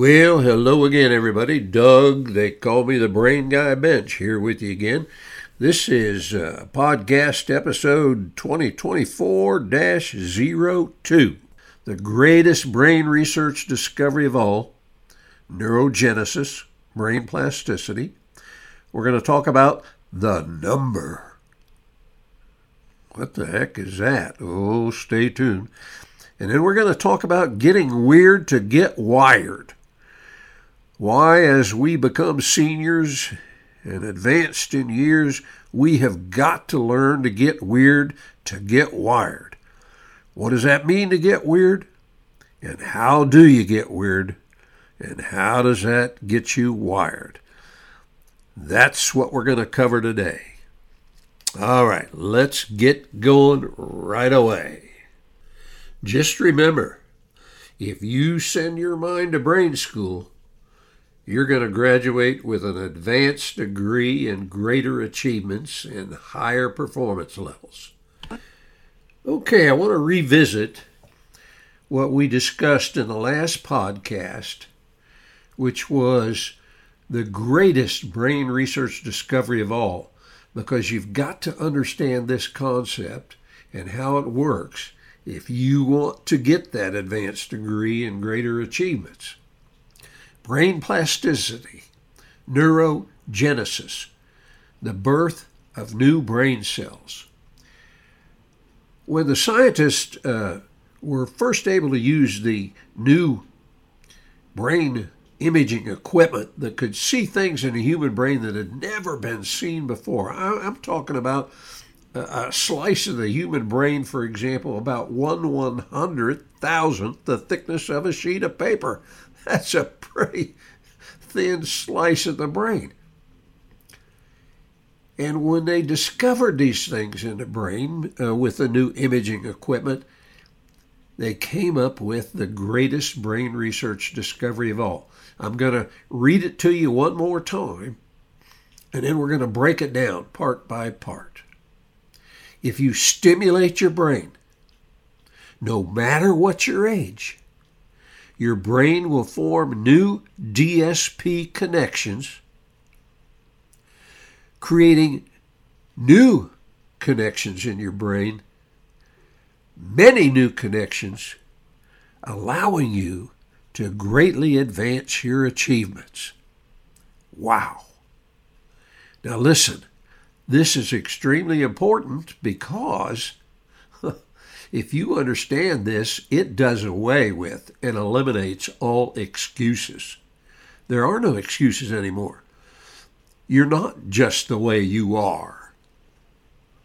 Well, hello again, everybody. Doug, they call me the Brain Guy Bench, here with you again. This is uh, podcast episode 2024 02. The greatest brain research discovery of all neurogenesis, brain plasticity. We're going to talk about the number. What the heck is that? Oh, stay tuned. And then we're going to talk about getting weird to get wired. Why, as we become seniors and advanced in years, we have got to learn to get weird to get wired. What does that mean to get weird? And how do you get weird? And how does that get you wired? That's what we're going to cover today. All right, let's get going right away. Just remember if you send your mind to brain school, you're going to graduate with an advanced degree and greater achievements and higher performance levels. Okay, I want to revisit what we discussed in the last podcast, which was the greatest brain research discovery of all, because you've got to understand this concept and how it works if you want to get that advanced degree and greater achievements brain plasticity, neurogenesis, the birth of new brain cells. When the scientists uh, were first able to use the new brain imaging equipment that could see things in a human brain that had never been seen before, I, I'm talking about a slice of the human brain, for example, about one one hundred thousandth the thickness of a sheet of paper. That's a pretty thin slice of the brain. And when they discovered these things in the brain uh, with the new imaging equipment, they came up with the greatest brain research discovery of all. I'm going to read it to you one more time, and then we're going to break it down part by part. If you stimulate your brain, no matter what your age, your brain will form new DSP connections, creating new connections in your brain, many new connections, allowing you to greatly advance your achievements. Wow. Now, listen, this is extremely important because if you understand this, it does away with and eliminates all excuses. There are no excuses anymore. You're not just the way you are.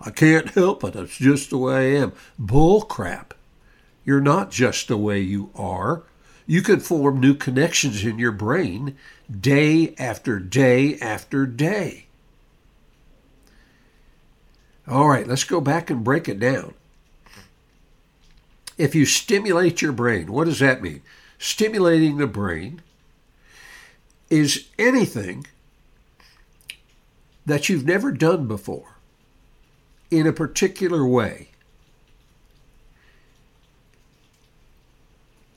I can't help it. It's just the way I am. Bull crap. You're not just the way you are. You can form new connections in your brain day after day after day. All right, let's go back and break it down. If you stimulate your brain, what does that mean? Stimulating the brain is anything that you've never done before in a particular way.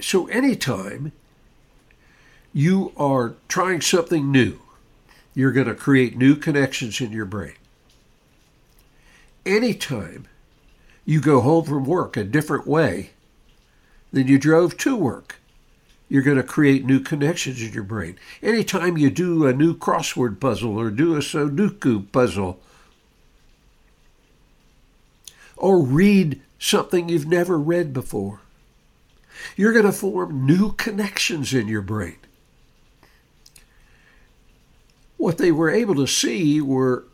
So, anytime you are trying something new, you're going to create new connections in your brain. Anytime you go home from work a different way than you drove to work. You're going to create new connections in your brain. Anytime you do a new crossword puzzle or do a Sudoku puzzle, or read something you've never read before, you're going to form new connections in your brain. What they were able to see were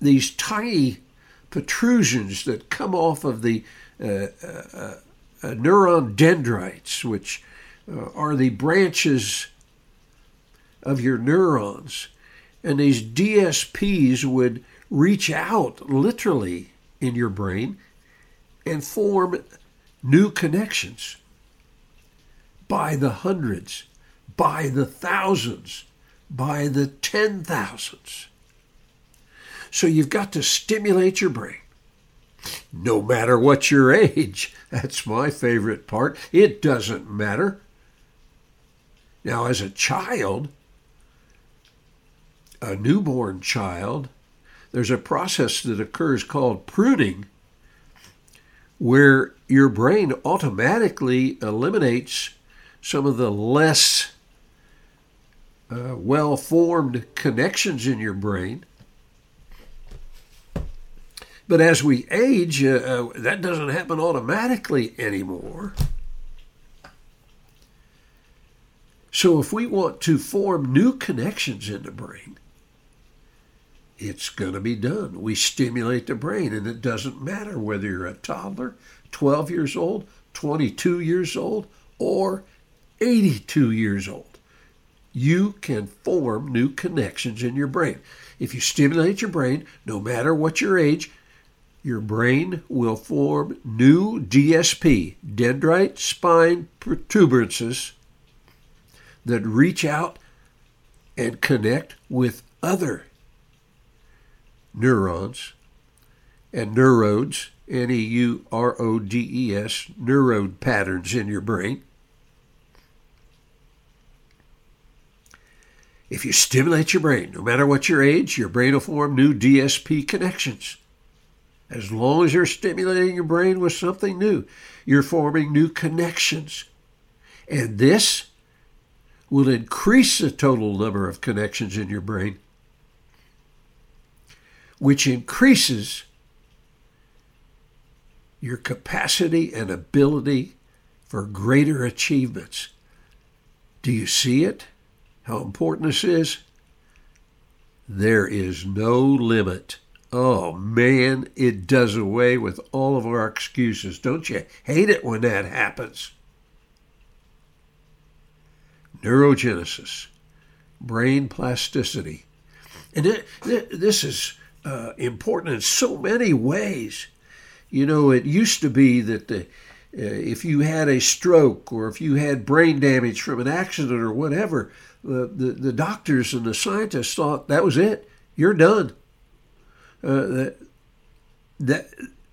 these tiny protrusions that come off of the uh, uh, uh, neuron dendrites, which are the branches of your neurons. And these DSPs would reach out literally in your brain and form new connections by the hundreds, by the thousands, by the ten thousands. So you've got to stimulate your brain. No matter what your age. That's my favorite part. It doesn't matter. Now, as a child, a newborn child, there's a process that occurs called pruning where your brain automatically eliminates some of the less uh, well formed connections in your brain. But as we age, uh, uh, that doesn't happen automatically anymore. So, if we want to form new connections in the brain, it's going to be done. We stimulate the brain, and it doesn't matter whether you're a toddler, 12 years old, 22 years old, or 82 years old. You can form new connections in your brain. If you stimulate your brain, no matter what your age, your brain will form new DSP, dendrite spine protuberances, that reach out and connect with other neurons and neurodes, N E U R O D E S, neurode patterns in your brain. If you stimulate your brain, no matter what your age, your brain will form new DSP connections. As long as you're stimulating your brain with something new, you're forming new connections. And this will increase the total number of connections in your brain which increases your capacity and ability for greater achievements. Do you see it? How important this is? There is no limit. Oh man, it does away with all of our excuses. Don't you hate it when that happens? Neurogenesis, brain plasticity. And it, this is uh, important in so many ways. You know, it used to be that the, uh, if you had a stroke or if you had brain damage from an accident or whatever, the, the doctors and the scientists thought that was it. You're done. Uh, that, that,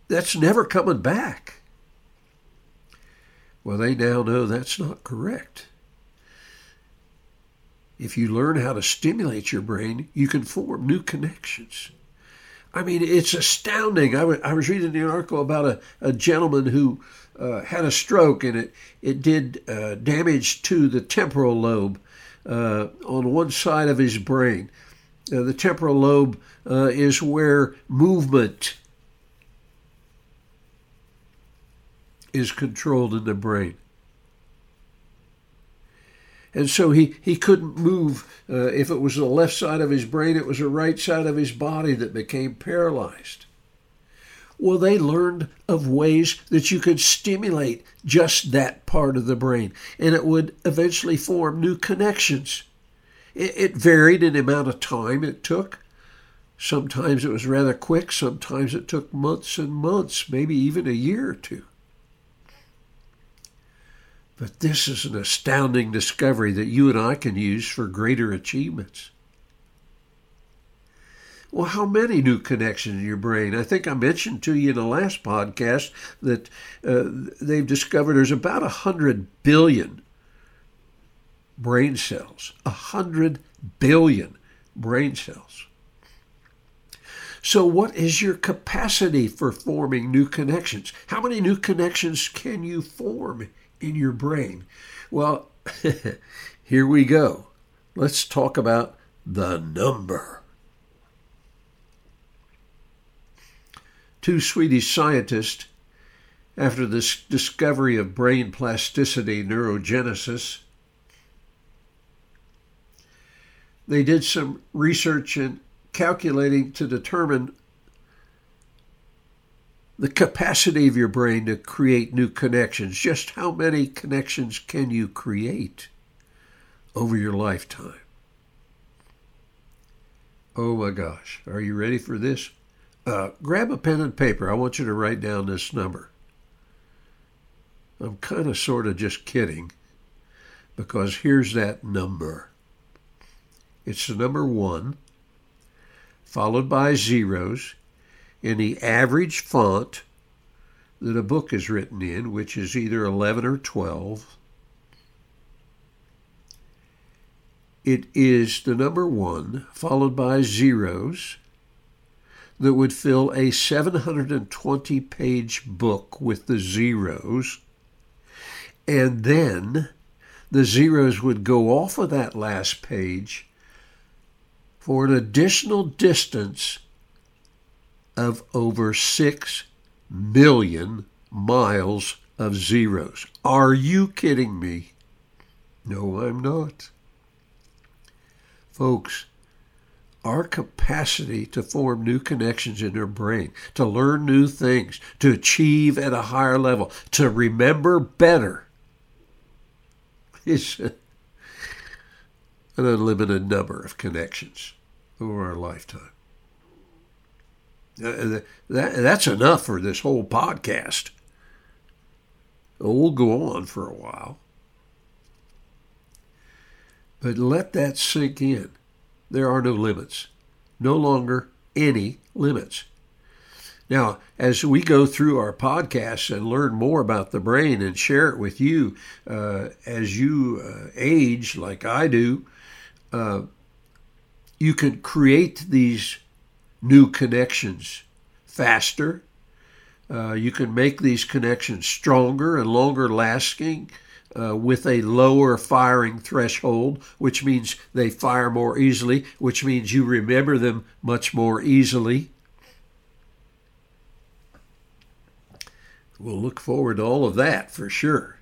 that's never coming back. Well, they now know that's not correct. If you learn how to stimulate your brain, you can form new connections. I mean, it's astounding. I, w- I was reading an article about a, a gentleman who uh, had a stroke and it, it did uh, damage to the temporal lobe uh, on one side of his brain. Uh, the temporal lobe uh, is where movement is controlled in the brain and so he, he couldn't move. Uh, if it was the left side of his brain, it was the right side of his body that became paralyzed. Well, they learned of ways that you could stimulate just that part of the brain, and it would eventually form new connections. It, it varied in the amount of time it took. Sometimes it was rather quick, sometimes it took months and months, maybe even a year or two. But this is an astounding discovery that you and I can use for greater achievements. Well, how many new connections in your brain? I think I mentioned to you in the last podcast that uh, they've discovered there's about 100 billion brain cells. 100 billion brain cells. So, what is your capacity for forming new connections? How many new connections can you form in your brain? Well, here we go. Let's talk about the number. Two Swedish scientists, after the discovery of brain plasticity neurogenesis, they did some research in calculating to determine the capacity of your brain to create new connections. Just how many connections can you create over your lifetime? Oh my gosh, are you ready for this? Uh, grab a pen and paper. I want you to write down this number. I'm kind of sort of just kidding because here's that number. It's the number one, followed by zeros in the average font that a book is written in, which is either 11 or 12. it is the number one, followed by zeros, that would fill a 720 page book with the zeros. And then the zeros would go off of that last page for an additional distance of over 6 million miles of zeros. Are you kidding me? No, I'm not. Folks, our capacity to form new connections in our brain, to learn new things, to achieve at a higher level, to remember better is an unlimited number of connections over our lifetime. That, that's enough for this whole podcast. We'll go on for a while. But let that sink in. There are no limits. No longer any limits. Now, as we go through our podcasts and learn more about the brain and share it with you uh, as you uh, age, like I do, uh, you can create these new connections faster. Uh, you can make these connections stronger and longer lasting uh, with a lower firing threshold, which means they fire more easily, which means you remember them much more easily. We'll look forward to all of that for sure.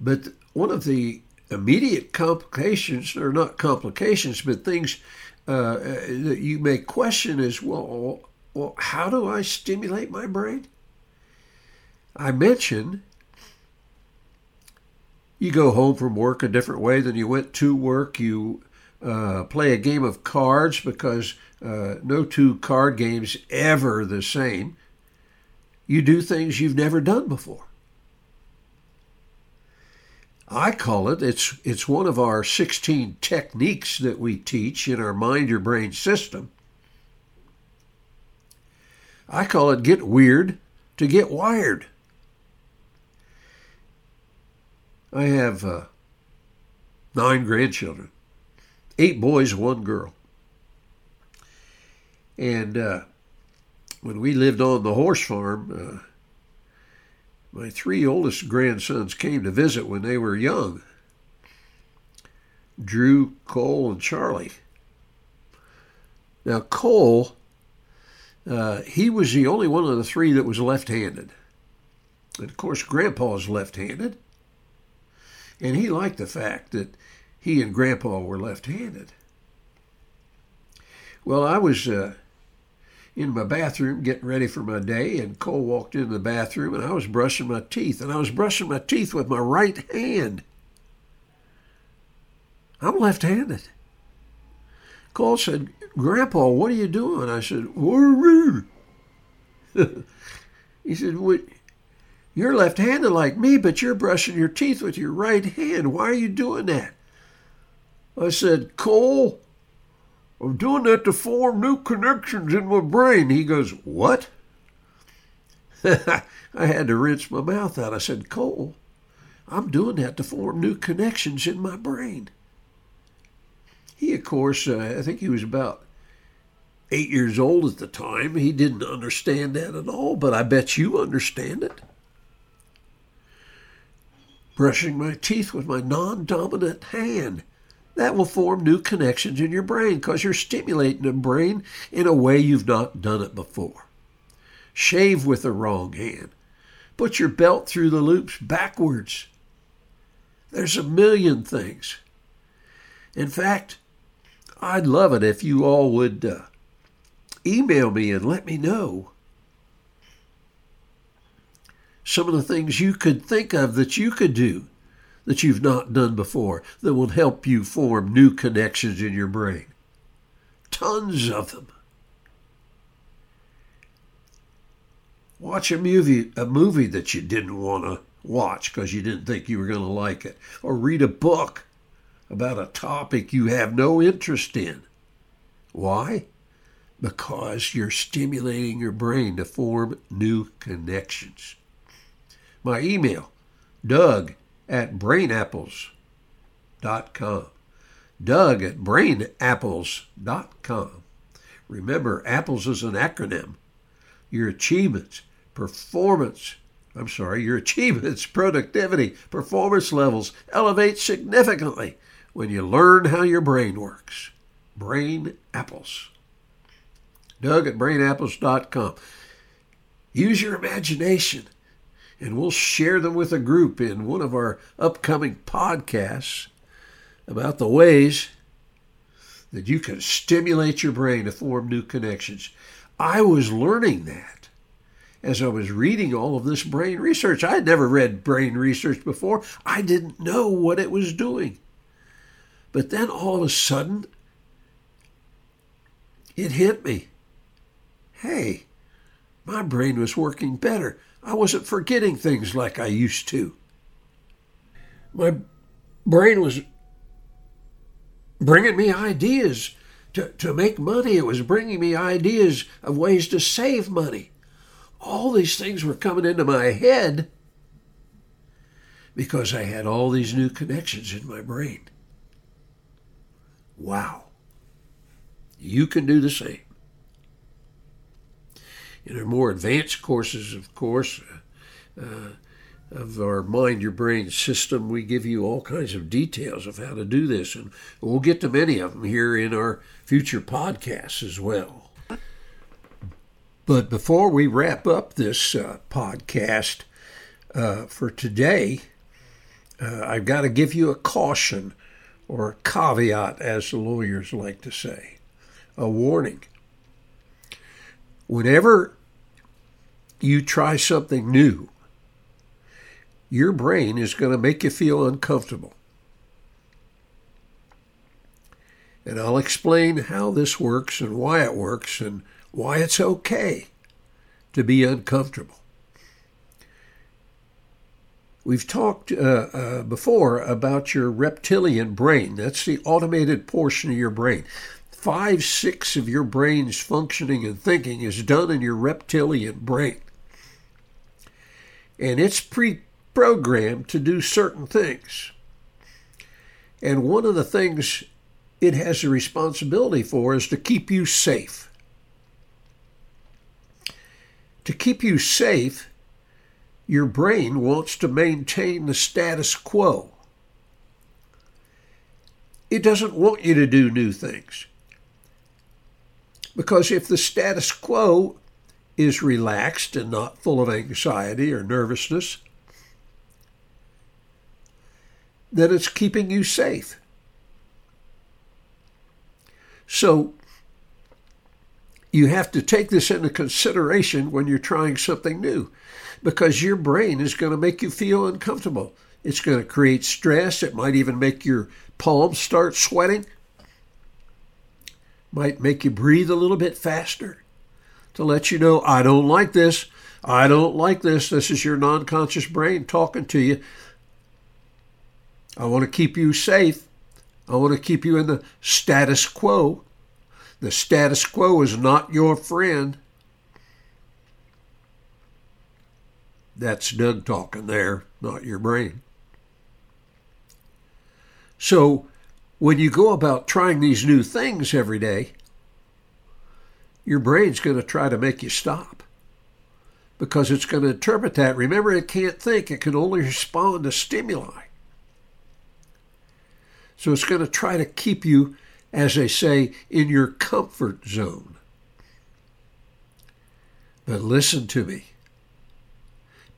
But one of the immediate complications, or not complications, but things uh, that you may question is well, well, how do I stimulate my brain? I mentioned you go home from work a different way than you went to work. You uh, play a game of cards because uh, no two card games ever the same. You do things you've never done before. I call it, it's, it's one of our 16 techniques that we teach in our Mind Your Brain system. I call it get weird to get wired. I have uh, nine grandchildren, eight boys, one girl. And uh, when we lived on the horse farm, uh, my three oldest grandsons came to visit when they were young Drew, Cole, and Charlie. Now, Cole, uh, he was the only one of the three that was left handed. And of course, Grandpa's left handed. And he liked the fact that he and Grandpa were left handed. Well, I was uh, in my bathroom getting ready for my day, and Cole walked into the bathroom, and I was brushing my teeth, and I was brushing my teeth with my right hand. I'm left handed. Cole said, Grandpa, what are you doing? I said, Woo He said? You're left handed like me, but you're brushing your teeth with your right hand. Why are you doing that? I said, Cole, I'm doing that to form new connections in my brain. He goes, What? I had to rinse my mouth out. I said, Cole, I'm doing that to form new connections in my brain. He, of course, uh, I think he was about eight years old at the time. He didn't understand that at all, but I bet you understand it. Brushing my teeth with my non dominant hand that will form new connections in your brain because you're stimulating the brain in a way you've not done it before. Shave with the wrong hand. Put your belt through the loops backwards. There's a million things. In fact, I'd love it if you all would uh, email me and let me know some of the things you could think of that you could do that you've not done before that will help you form new connections in your brain. Tons of them. Watch a movie, a movie that you didn't want to watch because you didn't think you were going to like it, or read a book about a topic you have no interest in. Why? Because you're stimulating your brain to form new connections. My email, Doug at brainapples.com. Doug at brainapples.com. Remember, apples is an acronym. Your achievements, performance, I'm sorry, your achievements, productivity, performance levels elevate significantly when you learn how your brain works. Brain Apples. Doug at brainapples.com. Use your imagination, and we'll share them with a group in one of our upcoming podcasts about the ways that you can stimulate your brain to form new connections. I was learning that as I was reading all of this brain research. I had never read brain research before, I didn't know what it was doing. But then all of a sudden, it hit me. Hey, my brain was working better. I wasn't forgetting things like I used to. My brain was bringing me ideas to, to make money. It was bringing me ideas of ways to save money. All these things were coming into my head because I had all these new connections in my brain. Wow. You can do the same. In our more advanced courses, of course, uh, uh of our mind your brain system, we give you all kinds of details of how to do this. And we'll get to many of them here in our future podcasts as well. But before we wrap up this uh, podcast uh, for today, uh, I've got to give you a caution or a caveat, as the lawyers like to say, a warning. Whenever you try something new, your brain is going to make you feel uncomfortable. And I'll explain how this works and why it works and why it's okay to be uncomfortable. We've talked uh, uh, before about your reptilian brain. That's the automated portion of your brain. Five, six of your brain's functioning and thinking is done in your reptilian brain. And it's pre programmed to do certain things. And one of the things it has a responsibility for is to keep you safe. To keep you safe, your brain wants to maintain the status quo. It doesn't want you to do new things. Because if the status quo is relaxed and not full of anxiety or nervousness, then it's keeping you safe. So you have to take this into consideration when you're trying something new because your brain is going to make you feel uncomfortable. It's going to create stress. It might even make your palms start sweating. Might make you breathe a little bit faster to let you know, I don't like this. I don't like this. This is your non conscious brain talking to you. I want to keep you safe. I want to keep you in the status quo. The status quo is not your friend. That's Doug talking there, not your brain. So, when you go about trying these new things every day, your brain's going to try to make you stop because it's going to interpret that. Remember, it can't think, it can only respond to stimuli. So it's going to try to keep you, as they say, in your comfort zone. But listen to me.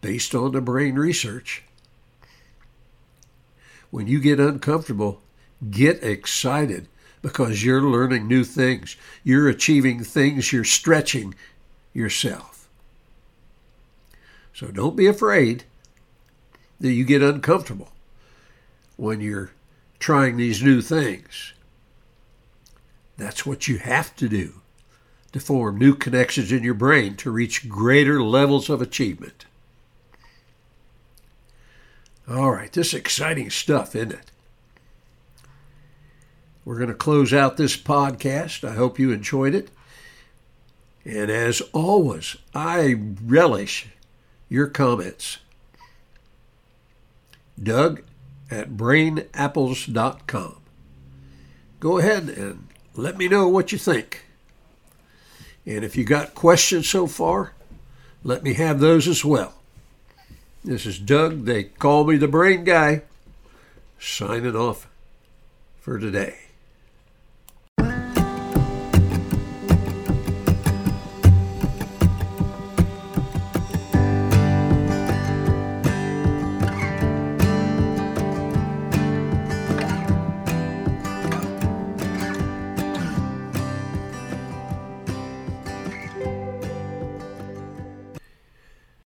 Based on the brain research, when you get uncomfortable, get excited because you're learning new things. You're achieving things, you're stretching yourself. So don't be afraid that you get uncomfortable when you're trying these new things. That's what you have to do to form new connections in your brain to reach greater levels of achievement. All right, this exciting stuff, isn't it? We're going to close out this podcast. I hope you enjoyed it. And as always, I relish your comments. Doug at brainapples.com. Go ahead and let me know what you think. And if you got questions so far, let me have those as well. This is Doug. They call me the brain guy. Signing off for today.